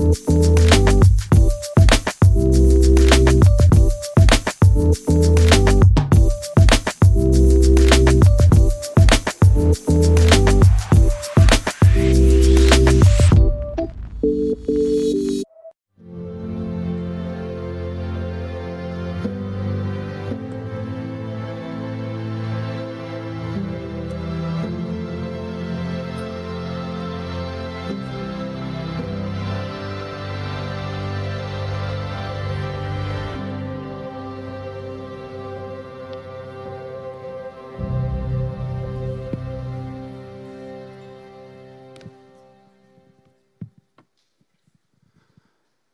Música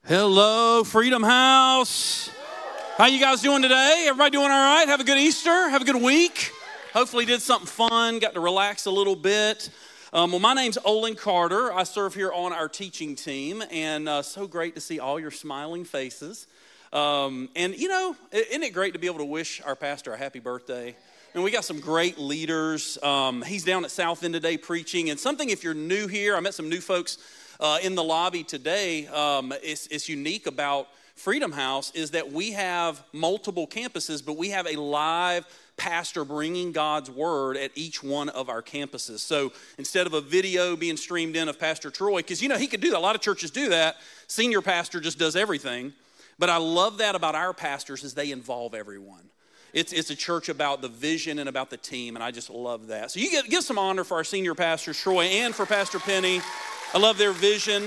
Hello, Freedom House. How you guys doing today? Everybody doing all right? Have a good Easter. Have a good week. Hopefully, did something fun. Got to relax a little bit. Um, well, my name's Olin Carter. I serve here on our teaching team, and uh, so great to see all your smiling faces. Um, and you know, isn't it great to be able to wish our pastor a happy birthday? And we got some great leaders. Um, he's down at South End today preaching. And something, if you're new here, I met some new folks uh, in the lobby today, um, it's, it's unique about Freedom House is that we have multiple campuses, but we have a live pastor bringing God's word at each one of our campuses. So instead of a video being streamed in of Pastor Troy, because you know he could do that, a lot of churches do that. Senior pastor just does everything. But I love that about our pastors is they involve everyone. It's, it's a church about the vision and about the team, and I just love that. So you get, give some honor for our senior pastors, Troy, and for Pastor Penny. I love their vision.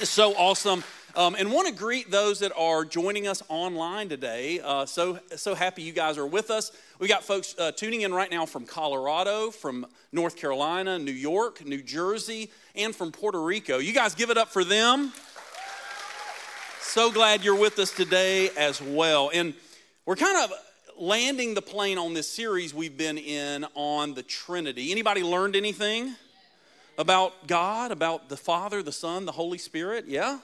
It's so awesome. Um, and want to greet those that are joining us online today. Uh, so so happy you guys are with us. We got folks uh, tuning in right now from Colorado, from North Carolina, New York, New Jersey, and from Puerto Rico. You guys give it up for them. So glad you're with us today as well. And we're kind of landing the plane on this series we've been in on the Trinity. Anybody learned anything? About God, about the Father, the Son, the Holy Spirit? Yeah?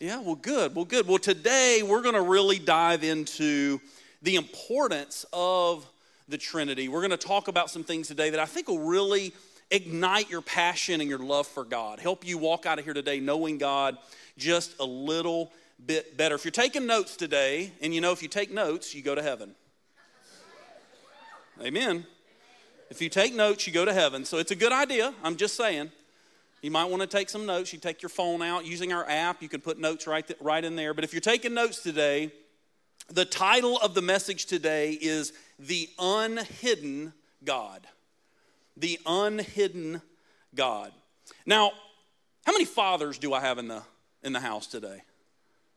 Yeah, well, good. Well, good. Well, today we're going to really dive into the importance of the Trinity. We're going to talk about some things today that I think will really ignite your passion and your love for God, help you walk out of here today knowing God just a little bit better. If you're taking notes today, and you know, if you take notes, you go to heaven. Amen. If you take notes, you go to heaven. So it's a good idea. I'm just saying. You might want to take some notes. You take your phone out using our app. You can put notes right, th- right in there. But if you're taking notes today, the title of the message today is The Unhidden God. The Unhidden God. Now, how many fathers do I have in the, in the house today?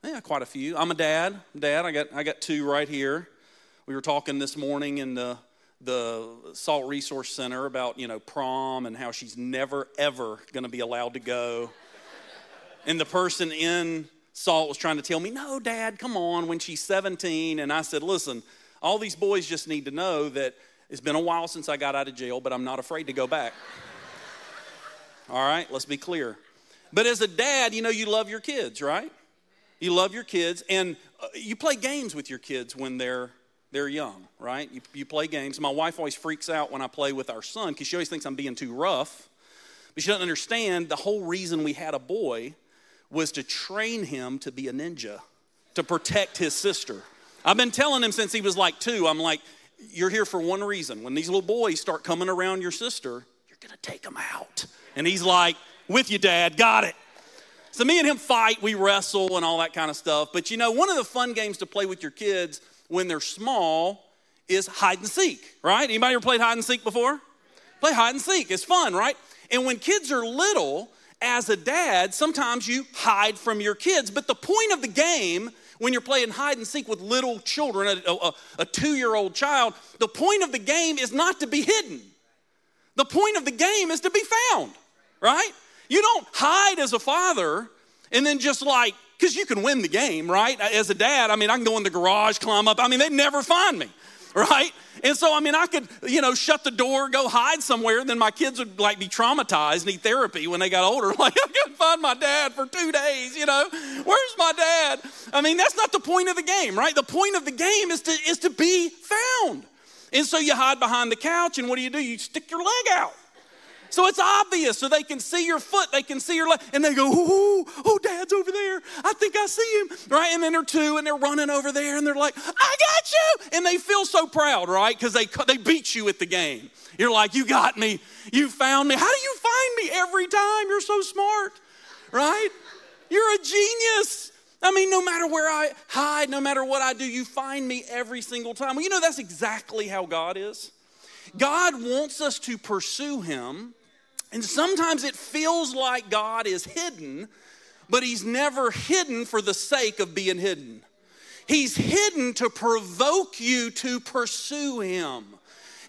Yeah, quite a few. I'm a dad. Dad, I got, I got two right here. We were talking this morning in the uh, the Salt Resource Center about, you know, prom and how she's never, ever going to be allowed to go. and the person in Salt was trying to tell me, no, Dad, come on, when she's 17. And I said, listen, all these boys just need to know that it's been a while since I got out of jail, but I'm not afraid to go back. all right, let's be clear. But as a dad, you know, you love your kids, right? You love your kids, and uh, you play games with your kids when they're they're young, right? You, you play games. My wife always freaks out when I play with our son because she always thinks I'm being too rough. But she doesn't understand the whole reason we had a boy was to train him to be a ninja, to protect his sister. I've been telling him since he was like two, I'm like, you're here for one reason. When these little boys start coming around your sister, you're gonna take them out. And he's like, with you, dad, got it. So me and him fight, we wrestle and all that kind of stuff. But you know, one of the fun games to play with your kids when they're small is hide and seek, right? Anybody ever played hide and seek before? Play hide and seek. It's fun, right? And when kids are little, as a dad, sometimes you hide from your kids. But the point of the game, when you're playing hide and seek with little children, a, a, a two year old child, the point of the game is not to be hidden. The point of the game is to be found, right? you don't hide as a father and then just like, because you can win the game, right? As a dad, I mean, I can go in the garage, climb up. I mean, they'd never find me, right? And so, I mean, I could, you know, shut the door, go hide somewhere, then my kids would like be traumatized, need therapy when they got older. Like, I couldn't find my dad for two days, you know? Where's my dad? I mean, that's not the point of the game, right? The point of the game is to, is to be found. And so you hide behind the couch, and what do you do? You stick your leg out. So it's obvious, so they can see your foot, they can see your leg, and they go, oh, oh, dad's over there. I think I see him, right? And then they're two, and they're running over there, and they're like, I got you. And they feel so proud, right? Because they, they beat you at the game. You're like, you got me. You found me. How do you find me every time? You're so smart, right? You're a genius. I mean, no matter where I hide, no matter what I do, you find me every single time. Well, you know, that's exactly how God is. God wants us to pursue Him and sometimes it feels like God is hidden, but He's never hidden for the sake of being hidden. He's hidden to provoke you to pursue Him.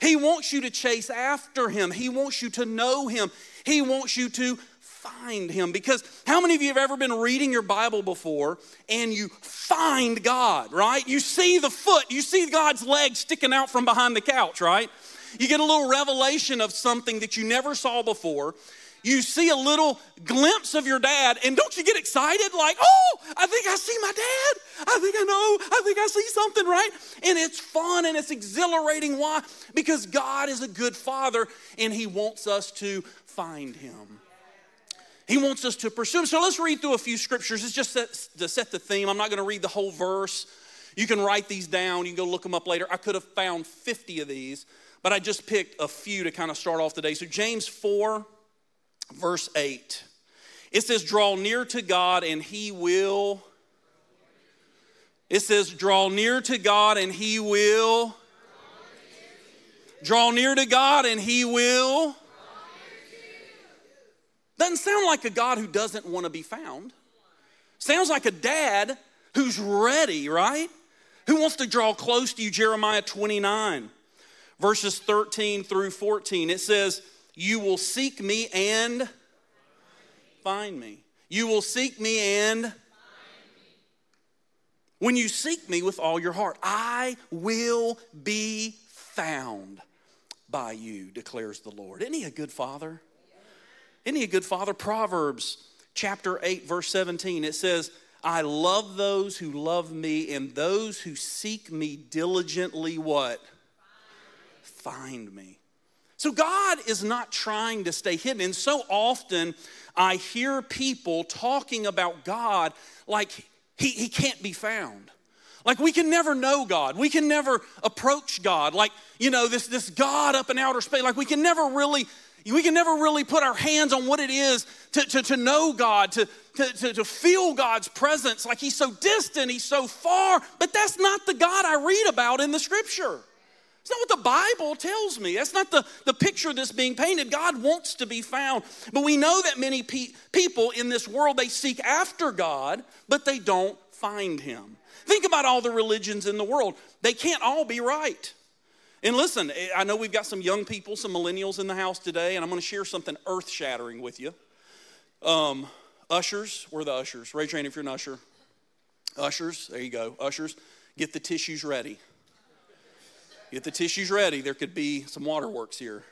He wants you to chase after Him, He wants you to know Him, He wants you to find Him. Because how many of you have ever been reading your Bible before and you find God, right? You see the foot, you see God's leg sticking out from behind the couch, right? You get a little revelation of something that you never saw before. You see a little glimpse of your dad, and don't you get excited? Like, oh, I think I see my dad. I think I know. I think I see something, right? And it's fun and it's exhilarating. Why? Because God is a good father and he wants us to find him. He wants us to pursue him. So let's read through a few scriptures. It's just to set the theme. I'm not going to read the whole verse. You can write these down. You can go look them up later. I could have found 50 of these but I just picked a few to kind of start off today. So, James 4, verse 8, it says, Draw near to God and he will. It says, Draw near to God and he will. Draw near to God and he will. Doesn't sound like a God who doesn't want to be found. Sounds like a dad who's ready, right? Who wants to draw close to you, Jeremiah 29 verses 13 through 14. It says, You will seek me and find me. You will seek me and when you seek me with all your heart, I will be found by you, declares the Lord. Isn't he a good father? Isn't he a good father? Proverbs chapter 8, verse 17, it says, I love those who love me, and those who seek me diligently, what? Find me. So God is not trying to stay hidden. And so often I hear people talking about God like he, he can't be found. Like we can never know God. We can never approach God. Like, you know, this, this God up in outer space. Like we can never really, we can never really put our hands on what it is to, to, to know God, to, to, to, to feel God's presence. Like he's so distant, he's so far. But that's not the God I read about in the scripture. It's not what the Bible tells me. That's not the, the picture that's being painted. God wants to be found. But we know that many pe- people in this world, they seek after God, but they don't find him. Think about all the religions in the world. They can't all be right. And listen, I know we've got some young people, some millennials in the house today, and I'm going to share something earth shattering with you. Um, ushers, we're the ushers. Raise your hand if you're an usher. Ushers, there you go. Ushers, get the tissues ready. Get the tissues ready. There could be some waterworks here.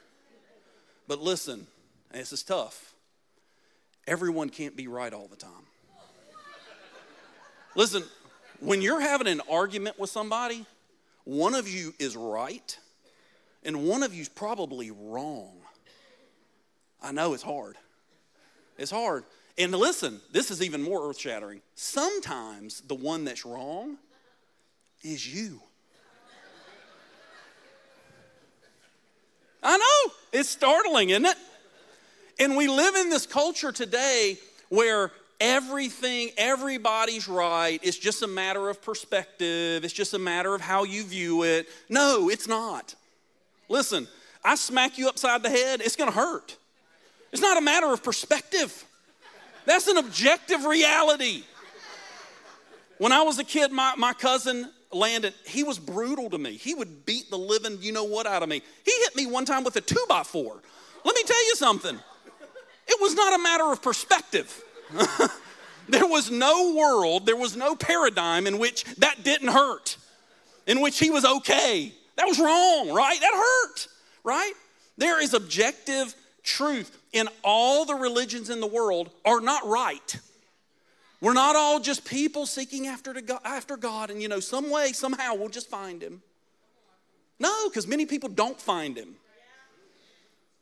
But listen, this is tough. Everyone can't be right all the time. Listen, when you're having an argument with somebody, one of you is right and one of you's probably wrong. I know it's hard. It's hard. And listen, this is even more earth shattering. Sometimes the one that's wrong is you. I know. It's startling, isn't it? And we live in this culture today where everything, everybody's right. It's just a matter of perspective, it's just a matter of how you view it. No, it's not. Listen, I smack you upside the head, it's gonna hurt. It's not a matter of perspective, that's an objective reality. When I was a kid, my, my cousin Landon, he was brutal to me. He would beat the living you know what out of me. He hit me one time with a two by four. Let me tell you something. It was not a matter of perspective. there was no world, there was no paradigm in which that didn't hurt, in which he was okay. That was wrong, right? That hurt, right? There is objective truth in all the religions in the world are not right. We're not all just people seeking after, God, after God, and you know, some way, somehow, we'll just find Him. No, because many people don't find Him.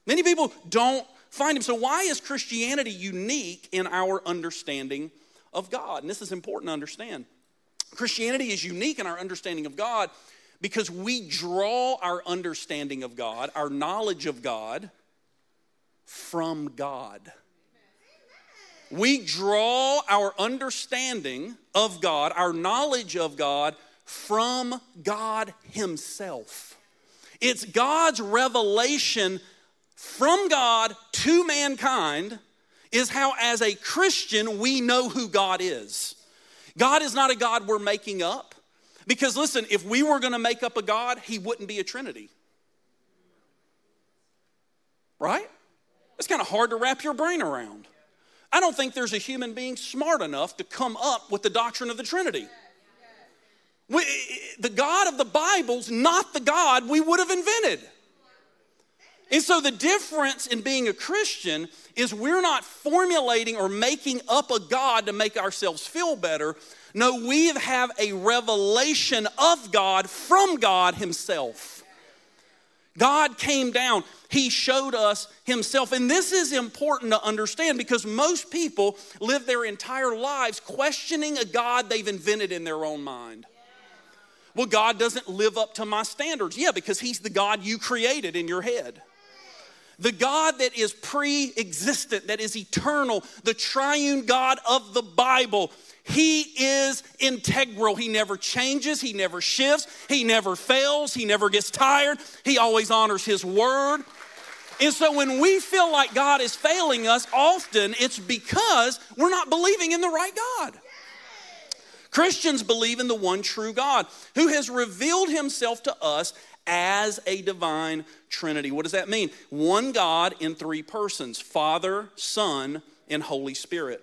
Many people don't find Him. So, why is Christianity unique in our understanding of God? And this is important to understand. Christianity is unique in our understanding of God because we draw our understanding of God, our knowledge of God, from God. We draw our understanding of God, our knowledge of God, from God Himself. It's God's revelation from God to mankind, is how, as a Christian, we know who God is. God is not a God we're making up. Because listen, if we were going to make up a God, he wouldn't be a Trinity. Right? It's kind of hard to wrap your brain around. I don't think there's a human being smart enough to come up with the doctrine of the Trinity. We, the God of the Bible's not the God we would have invented. And so the difference in being a Christian is we're not formulating or making up a God to make ourselves feel better. No, we have a revelation of God from God Himself. God came down, He showed us Himself. And this is important to understand because most people live their entire lives questioning a God they've invented in their own mind. Well, God doesn't live up to my standards. Yeah, because He's the God you created in your head. The God that is pre existent, that is eternal, the triune God of the Bible. He is integral. He never changes. He never shifts. He never fails. He never gets tired. He always honors His word. And so when we feel like God is failing us, often it's because we're not believing in the right God. Christians believe in the one true God who has revealed himself to us as a divine trinity. What does that mean? One God in three persons Father, Son, and Holy Spirit.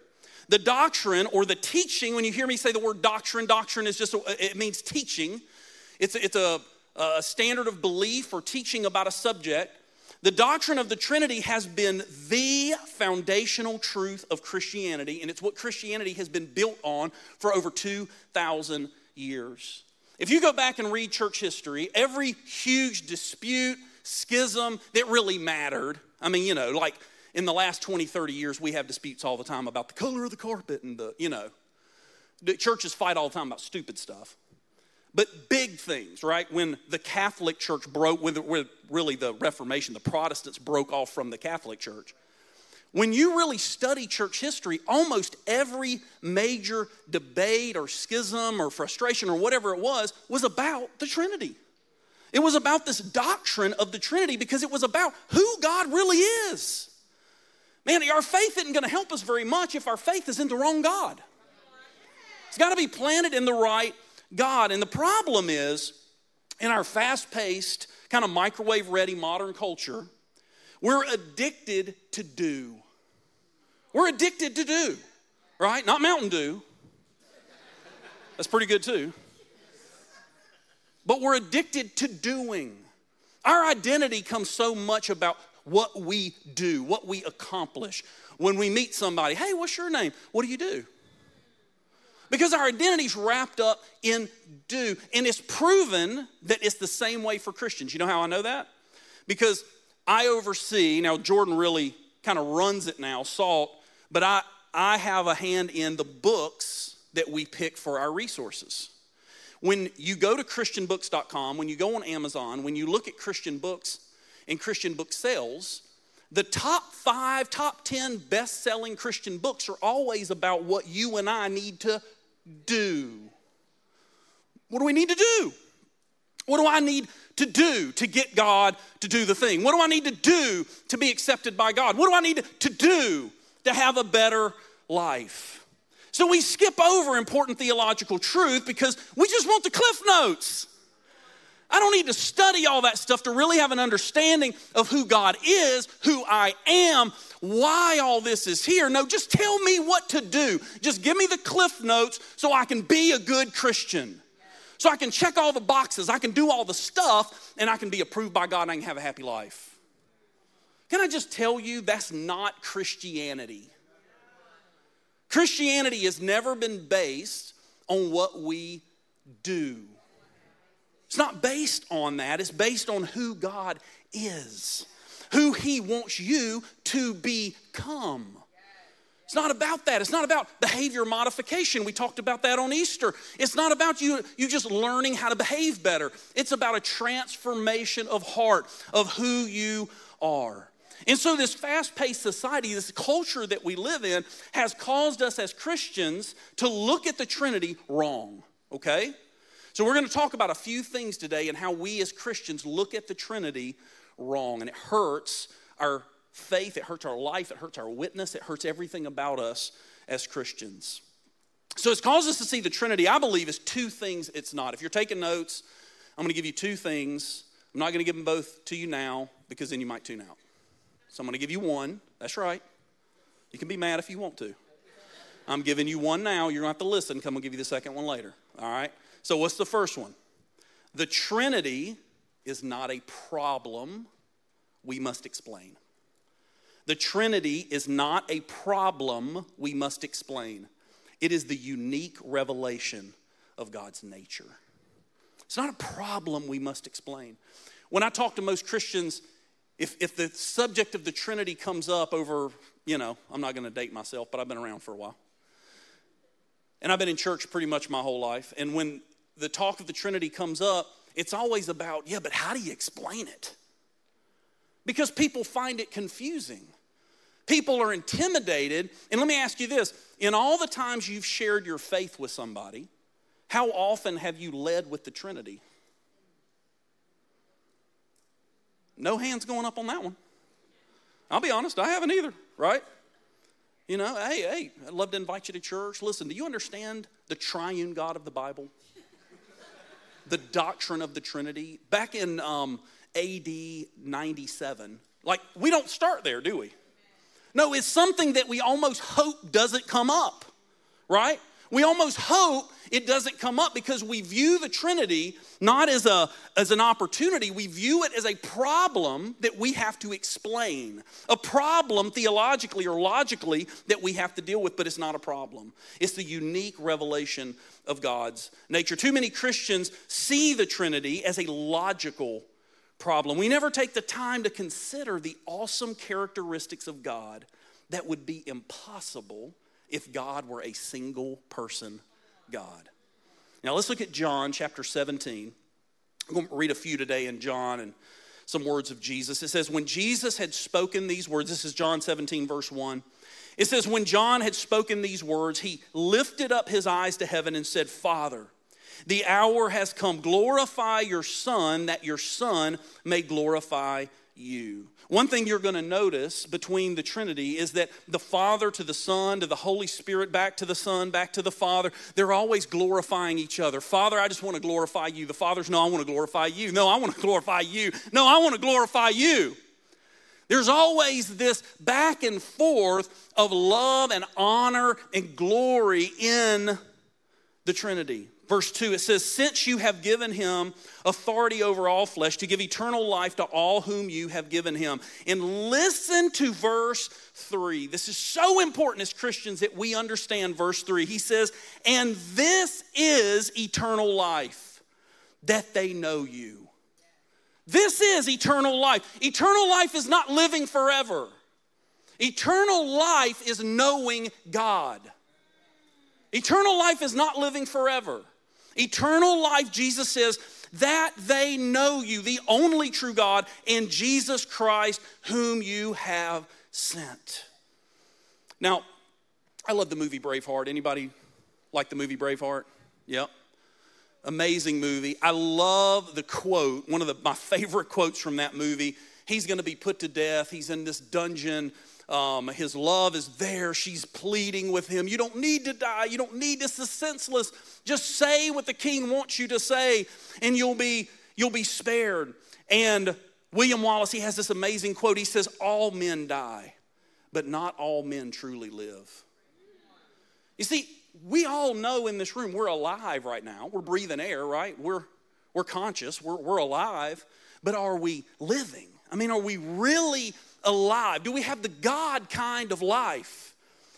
The doctrine or the teaching, when you hear me say the word doctrine, doctrine is just, it means teaching. It's, it's a, a standard of belief or teaching about a subject. The doctrine of the Trinity has been the foundational truth of Christianity, and it's what Christianity has been built on for over 2,000 years. If you go back and read church history, every huge dispute, schism that really mattered, I mean, you know, like in the last 20, 30 years, we have disputes all the time about the color of the carpet and the, you know, the churches fight all the time about stupid stuff. But big things, right? When the Catholic Church broke, with, with really the Reformation, the Protestants broke off from the Catholic Church when you really study church history, almost every major debate or schism or frustration or whatever it was was about the Trinity. It was about this doctrine of the Trinity because it was about who God really is. Man, our faith isn't going to help us very much if our faith is in the wrong God. It's got to be planted in the right God. And the problem is, in our fast paced, kind of microwave ready modern culture, we're addicted to do. We're addicted to do, right? Not Mountain Dew. That's pretty good too. But we're addicted to doing. Our identity comes so much about what we do, what we accomplish. When we meet somebody, hey, what's your name? What do you do? Because our identity's wrapped up in do. And it's proven that it's the same way for Christians. You know how I know that? Because I oversee, now Jordan really kind of runs it now, SALT, but I, I have a hand in the books that we pick for our resources. When you go to ChristianBooks.com, when you go on Amazon, when you look at Christian books and Christian book sales, the top five, top 10 best selling Christian books are always about what you and I need to do. What do we need to do? What do I need to do to get God to do the thing? What do I need to do to be accepted by God? What do I need to do to have a better life? So we skip over important theological truth because we just want the cliff notes. I don't need to study all that stuff to really have an understanding of who God is, who I am, why all this is here. No, just tell me what to do. Just give me the cliff notes so I can be a good Christian. So I can check all the boxes, I can do all the stuff, and I can be approved by God and I can have a happy life. Can I just tell you that's not Christianity? Christianity has never been based on what we do. It's not based on that, it's based on who God is, who He wants you to become. It's not about that. It's not about behavior modification. We talked about that on Easter. It's not about you, you just learning how to behave better. It's about a transformation of heart, of who you are. And so, this fast paced society, this culture that we live in, has caused us as Christians to look at the Trinity wrong, okay? So, we're going to talk about a few things today and how we as Christians look at the Trinity wrong. And it hurts our faith, it hurts our life, it hurts our witness, it hurts everything about us as Christians. So, it's caused us to see the Trinity, I believe, is two things it's not. If you're taking notes, I'm going to give you two things. I'm not going to give them both to you now because then you might tune out. So, I'm going to give you one. That's right. You can be mad if you want to. I'm giving you one now. You're going to have to listen. Come, I'll give you the second one later. All right? So, what's the first one? The Trinity is not a problem we must explain. The Trinity is not a problem we must explain. It is the unique revelation of God's nature. It's not a problem we must explain. When I talk to most Christians, if, if the subject of the Trinity comes up over, you know, I'm not going to date myself, but I've been around for a while. And I've been in church pretty much my whole life. And when the talk of the Trinity comes up, it's always about, yeah, but how do you explain it? Because people find it confusing. People are intimidated. And let me ask you this in all the times you've shared your faith with somebody, how often have you led with the Trinity? No hands going up on that one. I'll be honest, I haven't either, right? You know, hey, hey, I'd love to invite you to church. Listen, do you understand the triune God of the Bible? The doctrine of the Trinity. Back in um, AD 97, like, we don't start there, do we? No, it's something that we almost hope doesn't come up, right? We almost hope it doesn't come up because we view the Trinity not as, a, as an opportunity, we view it as a problem that we have to explain. A problem theologically or logically that we have to deal with, but it's not a problem. It's the unique revelation of God's nature. Too many Christians see the Trinity as a logical problem. We never take the time to consider the awesome characteristics of God that would be impossible if God were a single person God. Now let's look at John chapter 17. I'm going to read a few today in John and some words of Jesus. It says, When Jesus had spoken these words, this is John 17, verse 1. It says, When John had spoken these words, he lifted up his eyes to heaven and said, Father, the hour has come. Glorify your Son, that your Son may glorify you. One thing you're going to notice between the Trinity is that the Father to the Son, to the Holy Spirit, back to the Son, back to the Father, they're always glorifying each other. Father, I just want to glorify you. The Father's, no, I want to glorify you. No, I want to glorify you. No, I want to glorify you. There's always this back and forth of love and honor and glory in the Trinity. Verse 2, it says, Since you have given him authority over all flesh to give eternal life to all whom you have given him. And listen to verse 3. This is so important as Christians that we understand verse 3. He says, And this is eternal life, that they know you. This is eternal life. Eternal life is not living forever, eternal life is knowing God. Eternal life is not living forever. Eternal life, Jesus says, that they know you, the only true God, and Jesus Christ, whom you have sent. Now, I love the movie Braveheart. Anybody like the movie Braveheart? Yep. Amazing movie. I love the quote, one of the, my favorite quotes from that movie. He's going to be put to death. He's in this dungeon um, his love is there. She's pleading with him. You don't need to die. You don't need this is senseless. Just say what the king wants you to say, and you'll be you'll be spared. And William Wallace, he has this amazing quote. He says, All men die, but not all men truly live. You see, we all know in this room we're alive right now. We're breathing air, right? We're, we're conscious, we're, we're alive, but are we living? I mean, are we really alive? Do we have the God kind of life?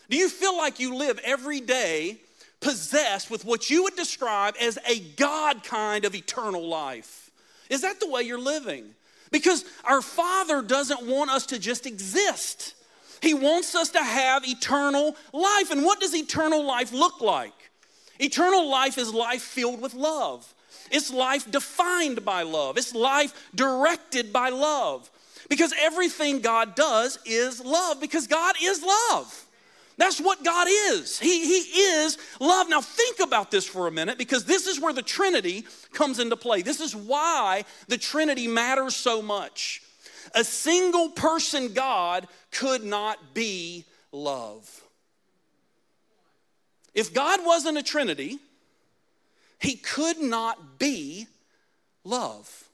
Do you feel like you live every day possessed with what you would describe as a God kind of eternal life? Is that the way you're living? Because our Father doesn't want us to just exist. He wants us to have eternal life. And what does eternal life look like? Eternal life is life filled with love. It's life defined by love. It's life directed by love. Because everything God does is love, because God is love. That's what God is. He, he is love. Now, think about this for a minute because this is where the Trinity comes into play. This is why the Trinity matters so much. A single person God could not be love. If God wasn't a Trinity, he could not be love.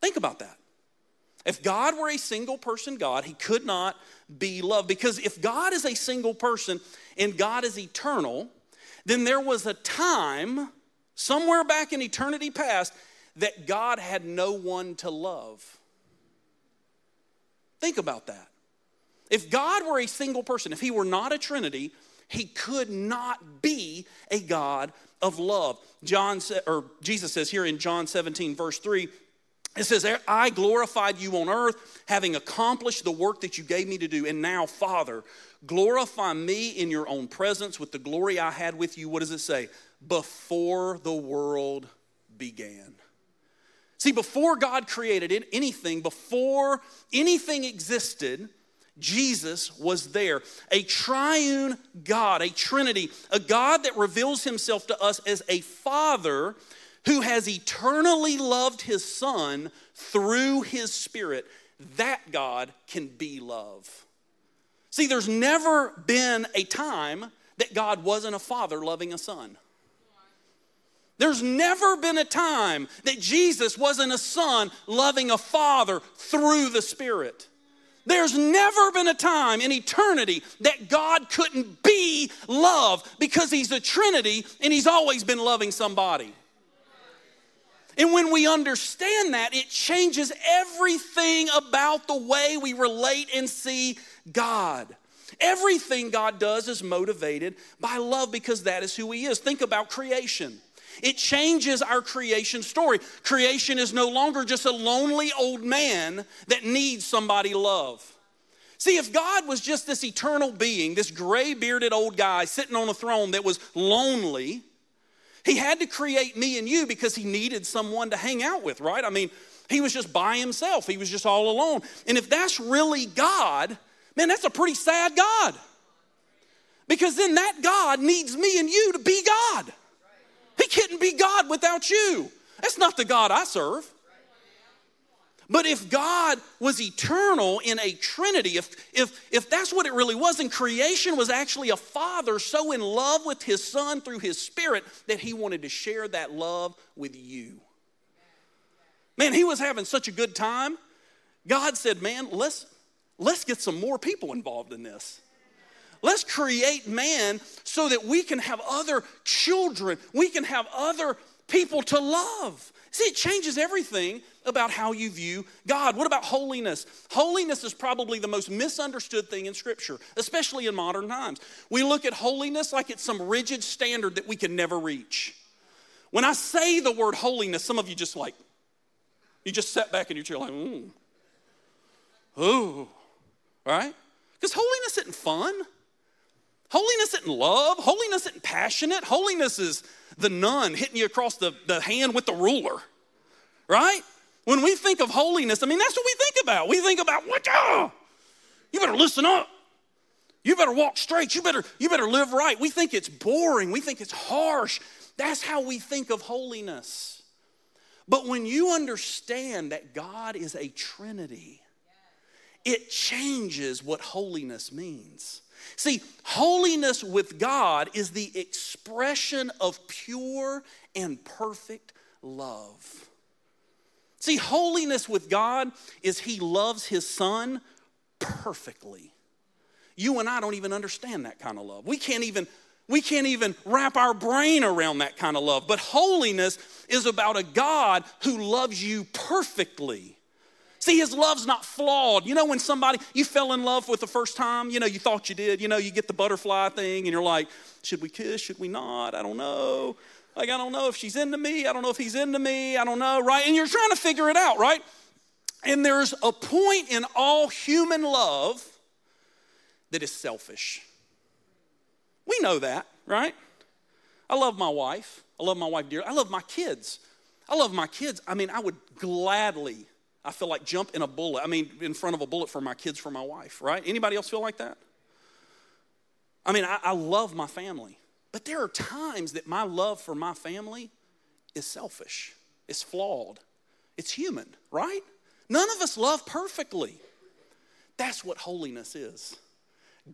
Think about that. If God were a single person God, he could not be love. Because if God is a single person and God is eternal, then there was a time somewhere back in eternity past that God had no one to love. Think about that. If God were a single person, if he were not a trinity, he could not be a God of love. John or Jesus says here in John 17 verse 3, it says, I glorified you on earth, having accomplished the work that you gave me to do. And now, Father, glorify me in your own presence with the glory I had with you. What does it say? Before the world began. See, before God created anything, before anything existed, Jesus was there. A triune God, a Trinity, a God that reveals himself to us as a Father who has eternally loved his Son through his Spirit, that God can be love. See, there's never been a time that God wasn't a father loving a son. There's never been a time that Jesus wasn't a son loving a father through the Spirit. There's never been a time in eternity that God couldn't be love because He's a Trinity and He's always been loving somebody. And when we understand that, it changes everything about the way we relate and see God. Everything God does is motivated by love because that is who He is. Think about creation. It changes our creation story. Creation is no longer just a lonely old man that needs somebody to love. See, if God was just this eternal being, this gray bearded old guy sitting on a throne that was lonely, he had to create me and you because he needed someone to hang out with, right? I mean, he was just by himself, he was just all alone. And if that's really God, man, that's a pretty sad God. Because then that God needs me and you to be God. He couldn't be God without you. That's not the God I serve. But if God was eternal in a trinity, if, if, if that's what it really was, and creation was actually a father so in love with his son through his spirit that he wanted to share that love with you. Man, he was having such a good time. God said, Man, let's, let's get some more people involved in this. Let's create man so that we can have other children, we can have other people to love. See, it changes everything about how you view God. What about holiness? Holiness is probably the most misunderstood thing in Scripture, especially in modern times. We look at holiness like it's some rigid standard that we can never reach. When I say the word holiness, some of you just like, you just sat back in your chair like, mm. Ooh, right? Because holiness isn't fun. Holiness isn't love. Holiness isn't passionate. Holiness is the nun hitting you across the, the hand with the ruler, right? When we think of holiness, I mean, that's what we think about. We think about, what? Oh, you better listen up. You better walk straight. You better, you better live right. We think it's boring. We think it's harsh. That's how we think of holiness. But when you understand that God is a Trinity, it changes what holiness means. See, holiness with God is the expression of pure and perfect love. See, holiness with God is He loves His Son perfectly. You and I don't even understand that kind of love. We can't even we can't even wrap our brain around that kind of love. But holiness is about a God who loves you perfectly. See, his love's not flawed. You know, when somebody, you fell in love with the first time, you know, you thought you did, you know, you get the butterfly thing and you're like, should we kiss? Should we not? I don't know. Like, I don't know if she's into me. I don't know if he's into me. I don't know, right? And you're trying to figure it out, right? And there's a point in all human love that is selfish. We know that, right? I love my wife. I love my wife dearly. I love my kids. I love my kids. I mean, I would gladly, I feel like jump in a bullet. I mean, in front of a bullet for my kids, for my wife, right? Anybody else feel like that? I mean, I, I love my family. But there are times that my love for my family is selfish, it's flawed, it's human, right? None of us love perfectly. That's what holiness is.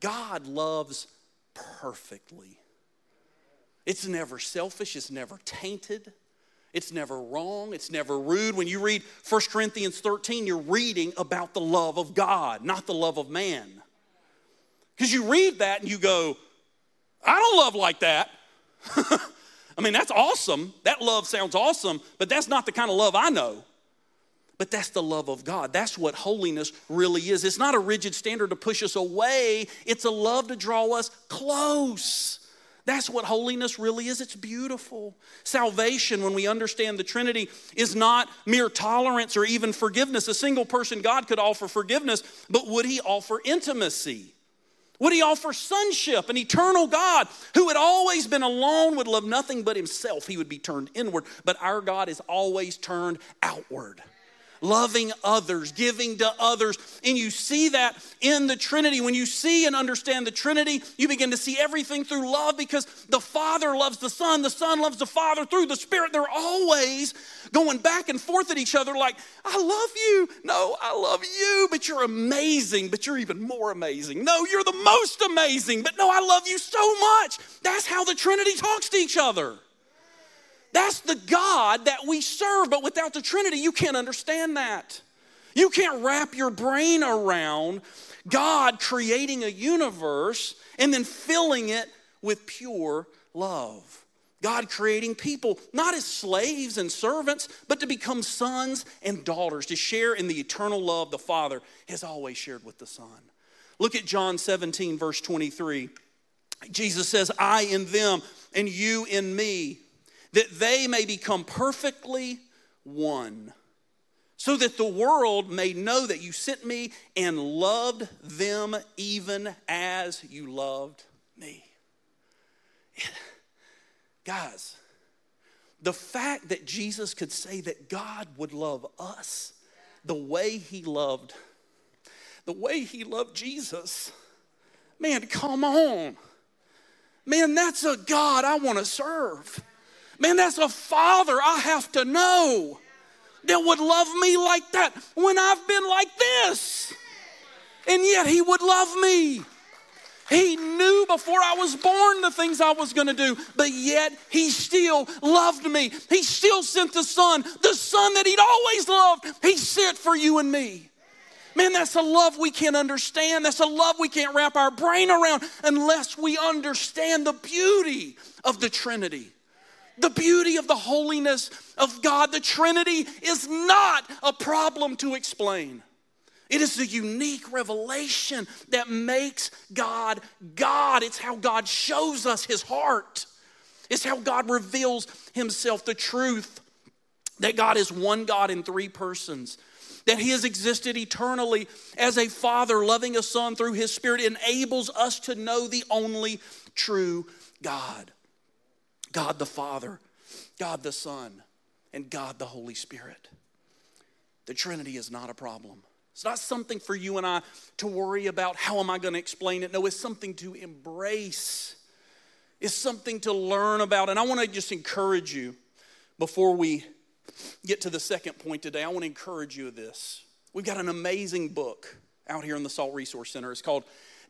God loves perfectly. It's never selfish, it's never tainted, it's never wrong, it's never rude. When you read 1 Corinthians 13, you're reading about the love of God, not the love of man. Because you read that and you go, I don't love like that. I mean, that's awesome. That love sounds awesome, but that's not the kind of love I know. But that's the love of God. That's what holiness really is. It's not a rigid standard to push us away, it's a love to draw us close. That's what holiness really is. It's beautiful. Salvation, when we understand the Trinity, is not mere tolerance or even forgiveness. A single person God could offer forgiveness, but would he offer intimacy? Would he offer sonship, an eternal God who had always been alone, would love nothing but himself? He would be turned inward, but our God is always turned outward loving others, giving to others. And you see that in the Trinity. When you see and understand the Trinity, you begin to see everything through love because the Father loves the Son, the Son loves the Father through the Spirit. They're always going back and forth at each other like, I love you. No, I love you, but you're amazing, but you're even more amazing. No, you're the most amazing, but no, I love you so much. That's how the Trinity talks to each other. That's the God that we serve, but without the Trinity, you can't understand that. You can't wrap your brain around God creating a universe and then filling it with pure love. God creating people not as slaves and servants, but to become sons and daughters, to share in the eternal love the Father has always shared with the Son. Look at John 17, verse 23. Jesus says, I in them and you in me that they may become perfectly one, so that the world may know that you sent me and loved them even as you loved me. Guys, the fact that Jesus could say that God would love us the way he loved, the way he loved Jesus, man, come on. Man, that's a God I want to serve. Man, that's a father I have to know that would love me like that when I've been like this. And yet he would love me. He knew before I was born the things I was going to do, but yet He still loved me. He still sent the Son, the Son that He'd always loved. He sent for you and me. Man, that's a love we can't understand. That's a love we can't wrap our brain around unless we understand the beauty of the Trinity. The beauty of the holiness of God, the Trinity, is not a problem to explain. It is the unique revelation that makes God God. It's how God shows us his heart. It's how God reveals himself, the truth that God is one God in three persons, that he has existed eternally as a father loving a son through his spirit enables us to know the only true God. God the Father, God the Son, and God the Holy Spirit. The Trinity is not a problem. It's not something for you and I to worry about. How am I going to explain it? No, it's something to embrace. It's something to learn about. And I want to just encourage you before we get to the second point today. I want to encourage you this. We've got an amazing book out here in the Salt Resource Center. It's called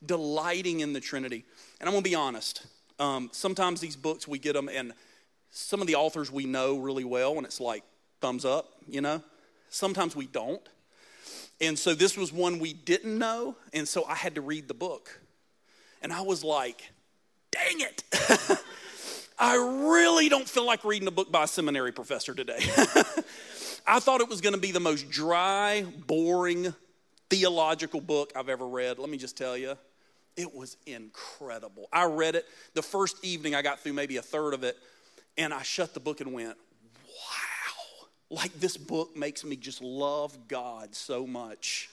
Delighting in the Trinity. And I'm going to be honest. Um, sometimes these books, we get them, and some of the authors we know really well, and it's like thumbs up, you know. Sometimes we don't. And so this was one we didn't know. And so I had to read the book. And I was like, dang it. I really don't feel like reading a book by a seminary professor today. I thought it was going to be the most dry, boring theological book I've ever read. Let me just tell you, it was incredible. I read it the first evening, I got through maybe a third of it, and I shut the book and went, wow, like this book makes me just love God so much.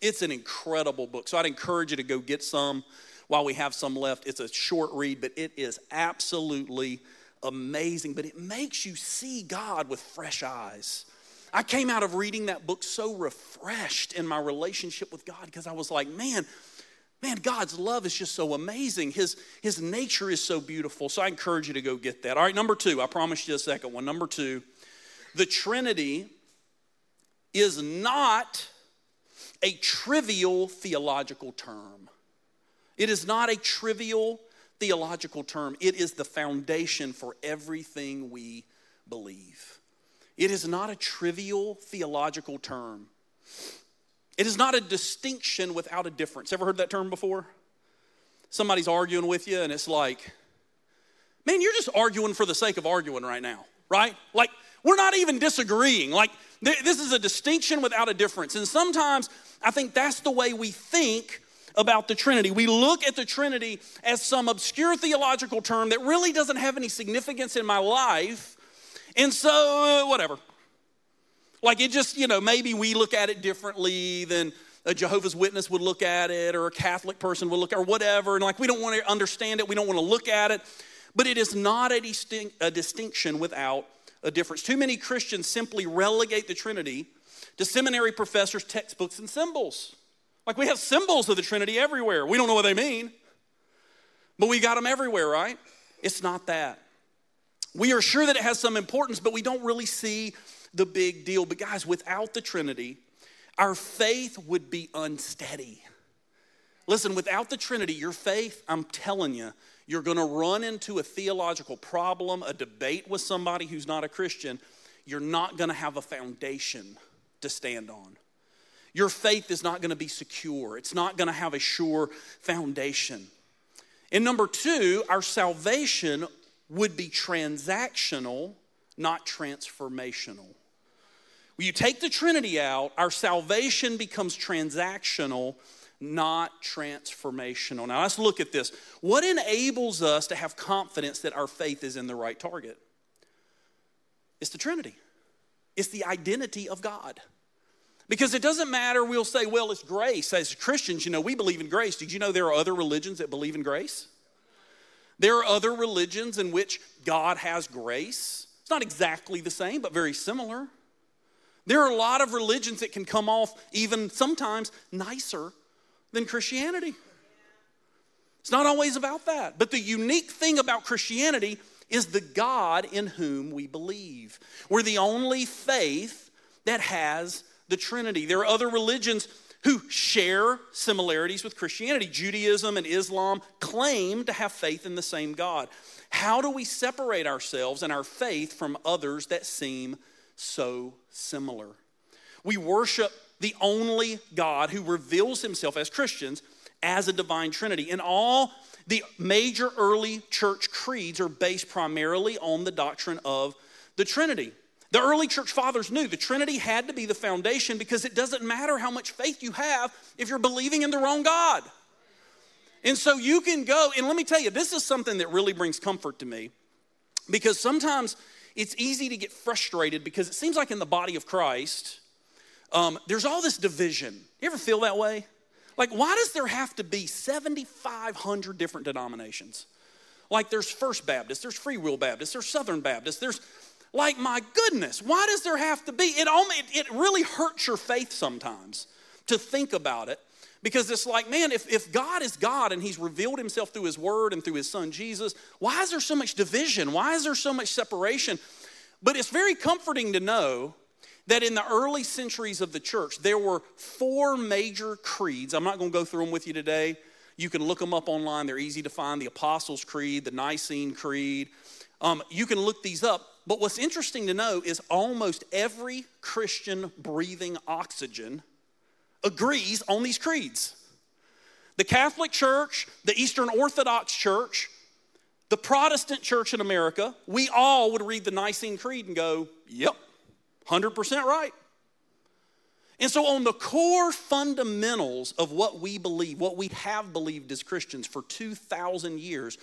It's an incredible book. So I'd encourage you to go get some while we have some left. It's a short read, but it is absolutely amazing. But it makes you see God with fresh eyes. I came out of reading that book so refreshed in my relationship with God because I was like, man, man, God's love is just so amazing. His, his nature is so beautiful. So I encourage you to go get that. All right, number two, I promised you a second one. Number two, the Trinity is not a trivial theological term. It is not a trivial theological term. It is the foundation for everything we believe. It is not a trivial theological term. It is not a distinction without a difference. Ever heard that term before? Somebody's arguing with you, and it's like, man, you're just arguing for the sake of arguing right now, right? Like, we're not even disagreeing. Like, this is a distinction without a difference. And sometimes I think that's the way we think about the Trinity. We look at the Trinity as some obscure theological term that really doesn't have any significance in my life. And so, whatever. Like it just, you know, maybe we look at it differently than a Jehovah's Witness would look at it or a Catholic person would look at or whatever. And like we don't want to understand it, we don't want to look at it. But it is not a, a distinction without a difference. Too many Christians simply relegate the Trinity to seminary professors' textbooks and symbols. Like we have symbols of the Trinity everywhere. We don't know what they mean, but we got them everywhere, right? It's not that. We are sure that it has some importance, but we don't really see the big deal. But guys, without the Trinity, our faith would be unsteady. Listen, without the Trinity, your faith, I'm telling you, you're going to run into a theological problem, a debate with somebody who's not a Christian. You're not going to have a foundation to stand on. Your faith is not going to be secure, it's not going to have a sure foundation. And number two, our salvation would be transactional, not transformational. When you take the Trinity out, our salvation becomes transactional, not transformational. Now let's look at this. What enables us to have confidence that our faith is in the right target? It's the Trinity, it's the identity of God. Because it doesn't matter, we'll say, well, it's grace. As Christians, you know, we believe in grace. Did you know there are other religions that believe in grace? There are other religions in which God has grace. It's not exactly the same, but very similar. There are a lot of religions that can come off even sometimes nicer than Christianity. It's not always about that. But the unique thing about Christianity is the God in whom we believe. We're the only faith that has the Trinity. There are other religions who share similarities with Christianity. Judaism and Islam claim to have faith in the same God. How do we separate ourselves and our faith from others that seem so similar. We worship the only God who reveals himself as Christians as a divine trinity. And all the major early church creeds are based primarily on the doctrine of the Trinity. The early church fathers knew the Trinity had to be the foundation because it doesn't matter how much faith you have if you're believing in the wrong God. And so you can go, and let me tell you, this is something that really brings comfort to me because sometimes it's easy to get frustrated because it seems like in the body of Christ, um, there's all this division. You ever feel that way? Like, why does there have to be 7,500 different denominations? Like, there's First Baptist, there's Free Will Baptist, there's Southern Baptist, there's like, my goodness, why does there have to be? It, only, it really hurts your faith sometimes to think about it because it's like, man, if, if God is God and He's revealed Himself through His Word and through His Son Jesus, why is there so much division? Why is there so much separation? But it's very comforting to know that in the early centuries of the church, there were four major creeds. I'm not going to go through them with you today. You can look them up online, they're easy to find the Apostles' Creed, the Nicene Creed. Um, you can look these up. But what's interesting to know is almost every Christian breathing oxygen agrees on these creeds. The Catholic Church, the Eastern Orthodox Church, the Protestant Church in America, we all would read the Nicene Creed and go, yep, 100% right. And so, on the core fundamentals of what we believe, what we have believed as Christians for 2,000 years,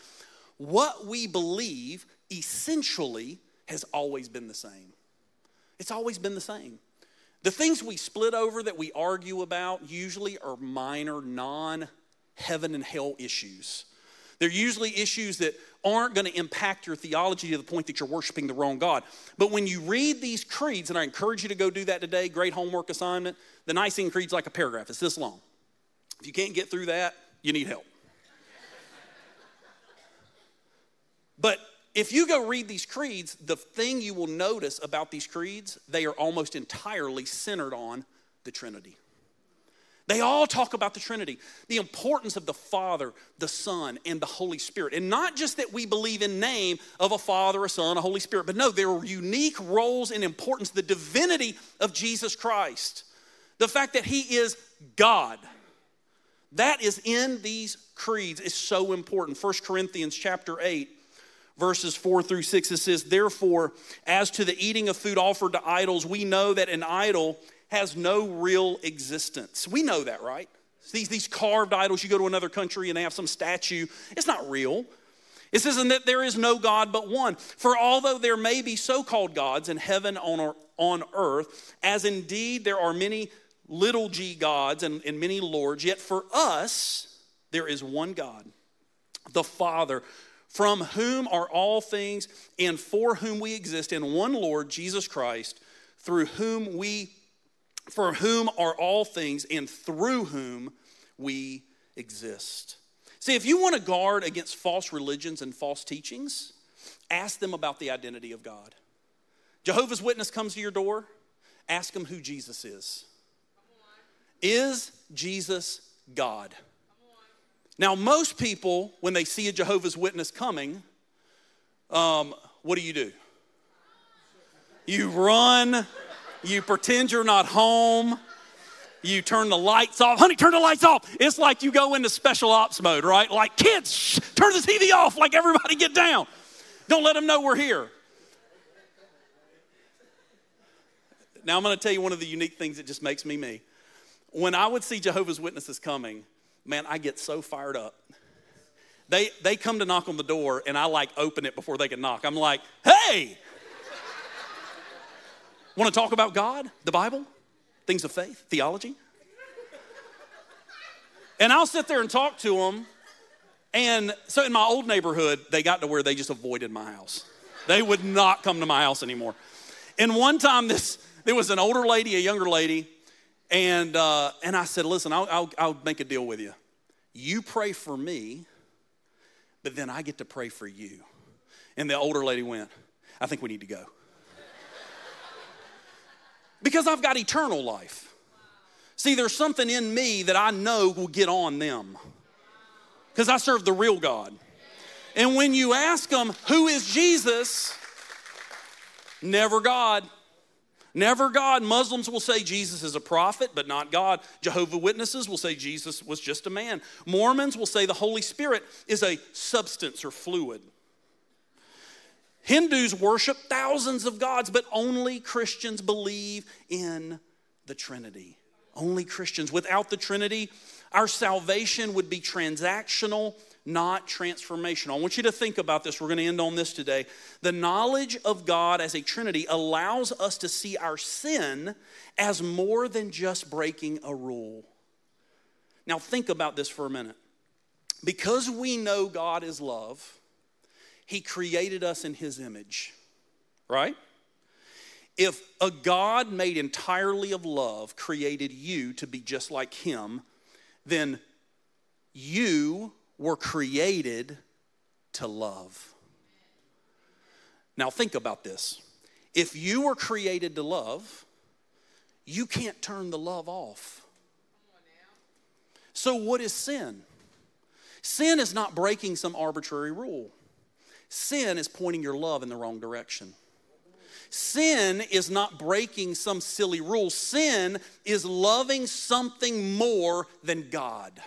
what we believe essentially has always been the same. It's always been the same. The things we split over that we argue about usually are minor, non heaven and hell issues. They're usually issues that aren't going to impact your theology to the point that you're worshiping the wrong God. But when you read these creeds, and I encourage you to go do that today, great homework assignment, the Nicene Creed's like a paragraph, it's this long. If you can't get through that, you need help. but if you go read these creeds, the thing you will notice about these creeds, they are almost entirely centered on the Trinity. They all talk about the Trinity, the importance of the Father, the Son, and the Holy Spirit. And not just that we believe in name of a Father, a Son, a Holy Spirit, but no, there are unique roles and importance, the divinity of Jesus Christ. The fact that he is God. That is in these creeds is so important. 1 Corinthians chapter 8 verses 4 through 6 it says therefore as to the eating of food offered to idols we know that an idol has no real existence. We know that, right? These, these carved idols, you go to another country and they have some statue, it's not real. It says, and that there is no God but one. For although there may be so called gods in heaven on, on earth, as indeed there are many little g gods and, and many lords, yet for us there is one God, the Father, from whom are all things and for whom we exist, in one Lord, Jesus Christ, through whom we for whom are all things and through whom we exist. See, if you want to guard against false religions and false teachings, ask them about the identity of God. Jehovah's Witness comes to your door, ask them who Jesus is. Is Jesus God? Now, most people, when they see a Jehovah's Witness coming, um, what do you do? You run you pretend you're not home. You turn the lights off. Honey, turn the lights off. It's like you go into special ops mode, right? Like, kids, shh, turn the TV off. Like, everybody get down. Don't let them know we're here. Now, I'm going to tell you one of the unique things that just makes me me. When I would see Jehovah's Witnesses coming, man, I get so fired up. They, they come to knock on the door, and I like open it before they can knock. I'm like, hey, Want to talk about God, the Bible, things of faith, theology? And I'll sit there and talk to them. And so in my old neighborhood, they got to where they just avoided my house. They would not come to my house anymore. And one time, this there was an older lady, a younger lady, and uh, and I said, "Listen, I'll, I'll, I'll make a deal with you. You pray for me, but then I get to pray for you." And the older lady went, "I think we need to go." Because I've got eternal life. See, there's something in me that I know will get on them. Because I serve the real God. And when you ask them, who is Jesus? Never God. Never God. Muslims will say Jesus is a prophet, but not God. Jehovah Witnesses will say Jesus was just a man. Mormons will say the Holy Spirit is a substance or fluid. Hindus worship thousands of gods, but only Christians believe in the Trinity. Only Christians. Without the Trinity, our salvation would be transactional, not transformational. I want you to think about this. We're going to end on this today. The knowledge of God as a Trinity allows us to see our sin as more than just breaking a rule. Now, think about this for a minute. Because we know God is love, he created us in His image, right? If a God made entirely of love created you to be just like Him, then you were created to love. Now, think about this. If you were created to love, you can't turn the love off. So, what is sin? Sin is not breaking some arbitrary rule. Sin is pointing your love in the wrong direction. Sin is not breaking some silly rule, sin is loving something more than God.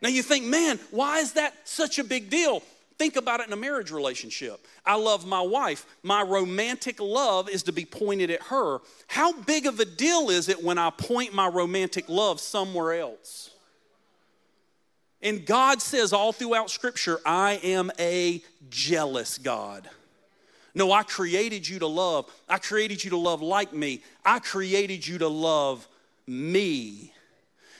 Now you think, man, why is that such a big deal? Think about it in a marriage relationship. I love my wife. My romantic love is to be pointed at her. How big of a deal is it when I point my romantic love somewhere else? And God says all throughout Scripture, I am a jealous God. No, I created you to love. I created you to love like me. I created you to love me.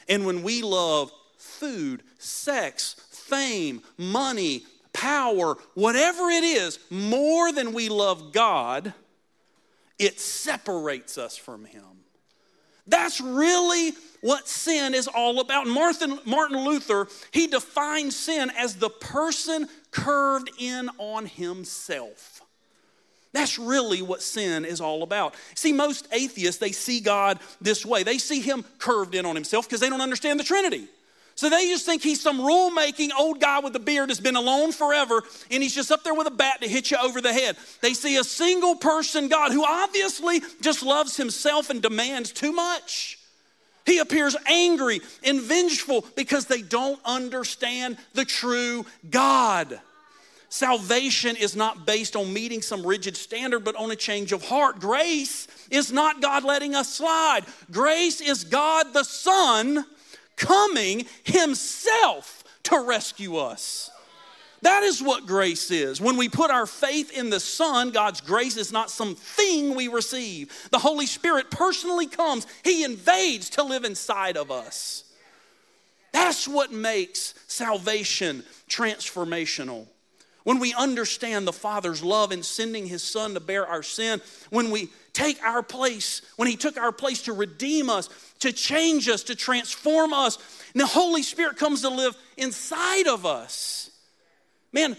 And when we love food, sex, fame, money, power, whatever it is, more than we love God, it separates us from Him. That's really what sin is all about. Martin, Martin Luther, he defined sin as the person curved in on himself. That's really what sin is all about. See, most atheists, they see God this way. They see him curved in on himself because they don't understand the Trinity. So they just think he's some rule making old guy with a beard that's been alone forever and he's just up there with a bat to hit you over the head. They see a single person God who obviously just loves himself and demands too much. He appears angry and vengeful because they don't understand the true God. Salvation is not based on meeting some rigid standard, but on a change of heart. Grace is not God letting us slide. Grace is God the Son coming himself to rescue us. That is what grace is. When we put our faith in the Son, God's grace is not some thing we receive. The Holy Spirit personally comes, He invades to live inside of us. That's what makes salvation transformational. When we understand the Father's love in sending His Son to bear our sin, when we take our place, when He took our place to redeem us, to change us, to transform us. And the Holy Spirit comes to live inside of us. Man,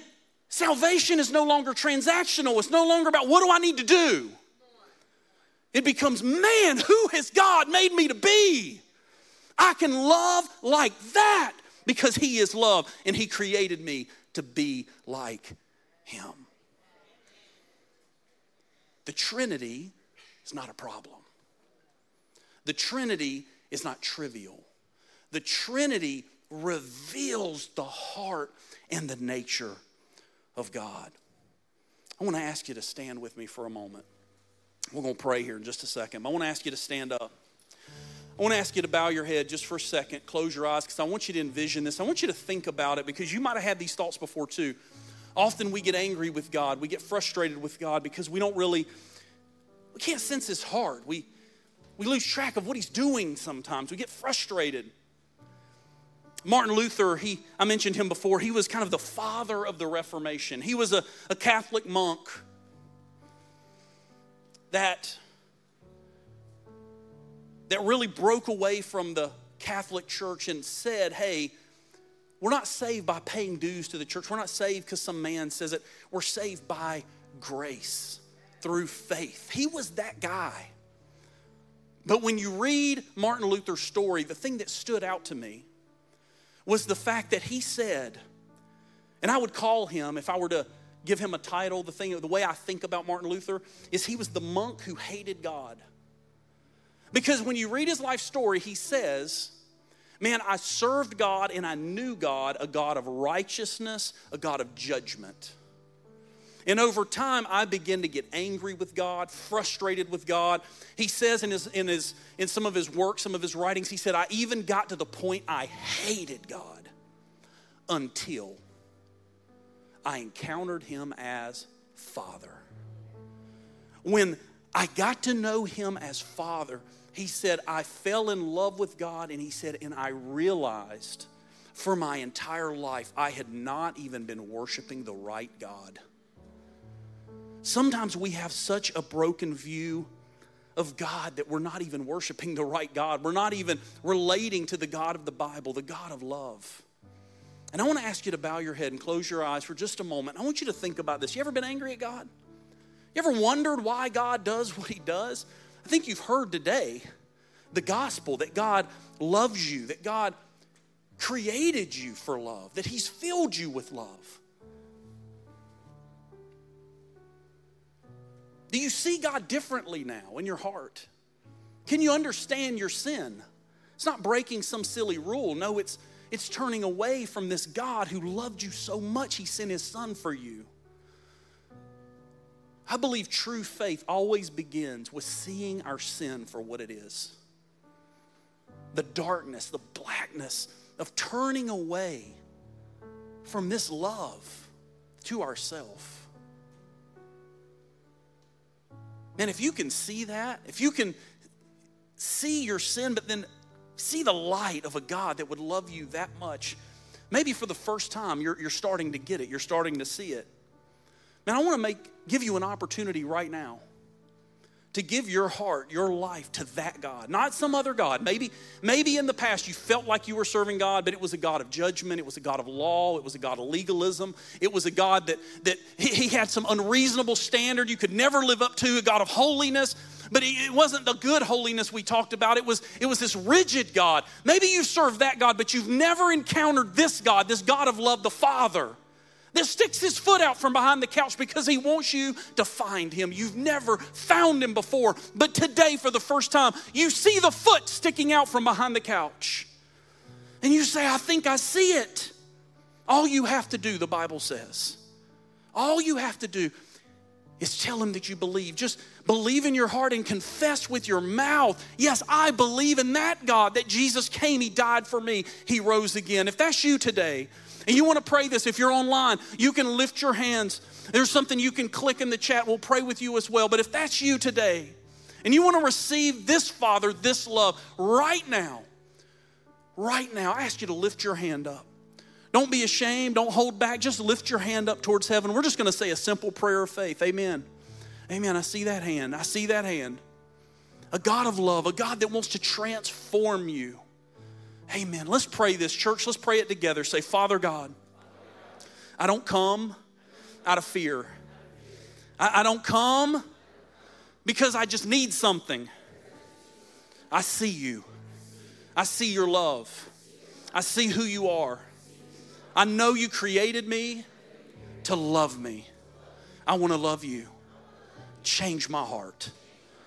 salvation is no longer transactional. It's no longer about what do I need to do. It becomes, man, who has God made me to be? I can love like that because He is love and He created me to be like Him. The Trinity is not a problem. The Trinity is not trivial. The Trinity reveals the heart and the nature of God. I want to ask you to stand with me for a moment. We're going to pray here in just a second. I want to ask you to stand up. I want to ask you to bow your head just for a second, close your eyes, because I want you to envision this. I want you to think about it because you might have had these thoughts before too. Often we get angry with God, we get frustrated with God because we don't really, we can't sense His heart. We, we lose track of what he's doing sometimes. We get frustrated. Martin Luther, he, I mentioned him before, he was kind of the father of the Reformation. He was a, a Catholic monk that, that really broke away from the Catholic Church and said, hey, we're not saved by paying dues to the church. We're not saved because some man says it. We're saved by grace through faith. He was that guy. But when you read Martin Luther's story, the thing that stood out to me was the fact that he said, and I would call him, if I were to give him a title, the thing, the way I think about Martin Luther is he was the monk who hated God. Because when you read his life story, he says, Man, I served God and I knew God, a God of righteousness, a God of judgment. And over time, I begin to get angry with God, frustrated with God. He says in, his, in, his, in some of his work, some of his writings, he said, I even got to the point I hated God until I encountered him as Father. When I got to know him as Father, he said, I fell in love with God, and he said, and I realized for my entire life I had not even been worshiping the right God. Sometimes we have such a broken view of God that we're not even worshiping the right God. We're not even relating to the God of the Bible, the God of love. And I want to ask you to bow your head and close your eyes for just a moment. I want you to think about this. You ever been angry at God? You ever wondered why God does what He does? I think you've heard today the gospel that God loves you, that God created you for love, that He's filled you with love. Do you see God differently now in your heart? Can you understand your sin? It's not breaking some silly rule. No, it's, it's turning away from this God who loved you so much, He sent His Son for you. I believe true faith always begins with seeing our sin for what it is the darkness, the blackness of turning away from this love to ourself. Man, if you can see that, if you can see your sin, but then see the light of a God that would love you that much, maybe for the first time you're, you're starting to get it, you're starting to see it. Man, I want to make give you an opportunity right now to give your heart, your life to that God, not some other God. Maybe, maybe in the past you felt like you were serving God, but it was a God of judgment, it was a God of law, it was a God of legalism, it was a God that, that he, he had some unreasonable standard you could never live up to, a God of holiness. But it wasn't the good holiness we talked about. It was, it was this rigid God. Maybe you serve that God, but you've never encountered this God, this God of love, the Father that sticks his foot out from behind the couch because he wants you to find him. You've never found him before, but today, for the first time, you see the foot sticking out from behind the couch. And you say, I think I see it. All you have to do, the Bible says, all you have to do is tell him that you believe. Just believe in your heart and confess with your mouth. Yes, I believe in that God, that Jesus came, He died for me, He rose again. If that's you today, and you want to pray this, if you're online, you can lift your hands. There's something you can click in the chat. We'll pray with you as well. But if that's you today, and you want to receive this Father, this love right now, right now, I ask you to lift your hand up. Don't be ashamed. Don't hold back. Just lift your hand up towards heaven. We're just going to say a simple prayer of faith. Amen. Amen. I see that hand. I see that hand. A God of love, a God that wants to transform you. Amen. Let's pray this, church. Let's pray it together. Say, Father God, I don't come out of fear. I, I don't come because I just need something. I see you. I see your love. I see who you are. I know you created me to love me. I want to love you. Change my heart.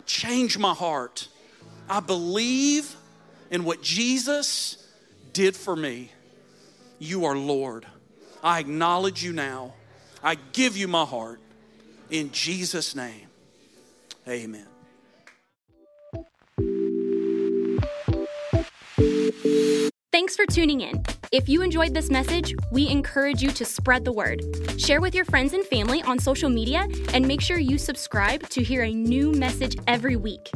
Change my heart. I believe in what Jesus did for me. You are Lord. I acknowledge you now. I give you my heart. In Jesus' name, amen. Thanks for tuning in. If you enjoyed this message, we encourage you to spread the word. Share with your friends and family on social media and make sure you subscribe to hear a new message every week.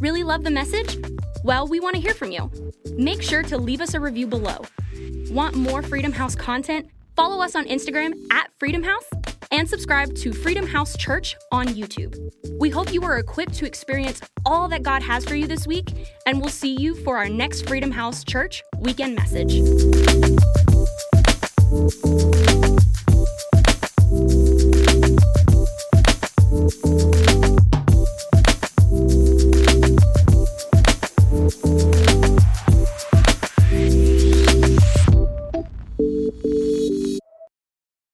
Really love the message? Well, we want to hear from you. Make sure to leave us a review below. Want more Freedom House content? Follow us on Instagram at Freedom House and subscribe to Freedom House Church on YouTube. We hope you are equipped to experience all that God has for you this week, and we'll see you for our next Freedom House Church weekend message.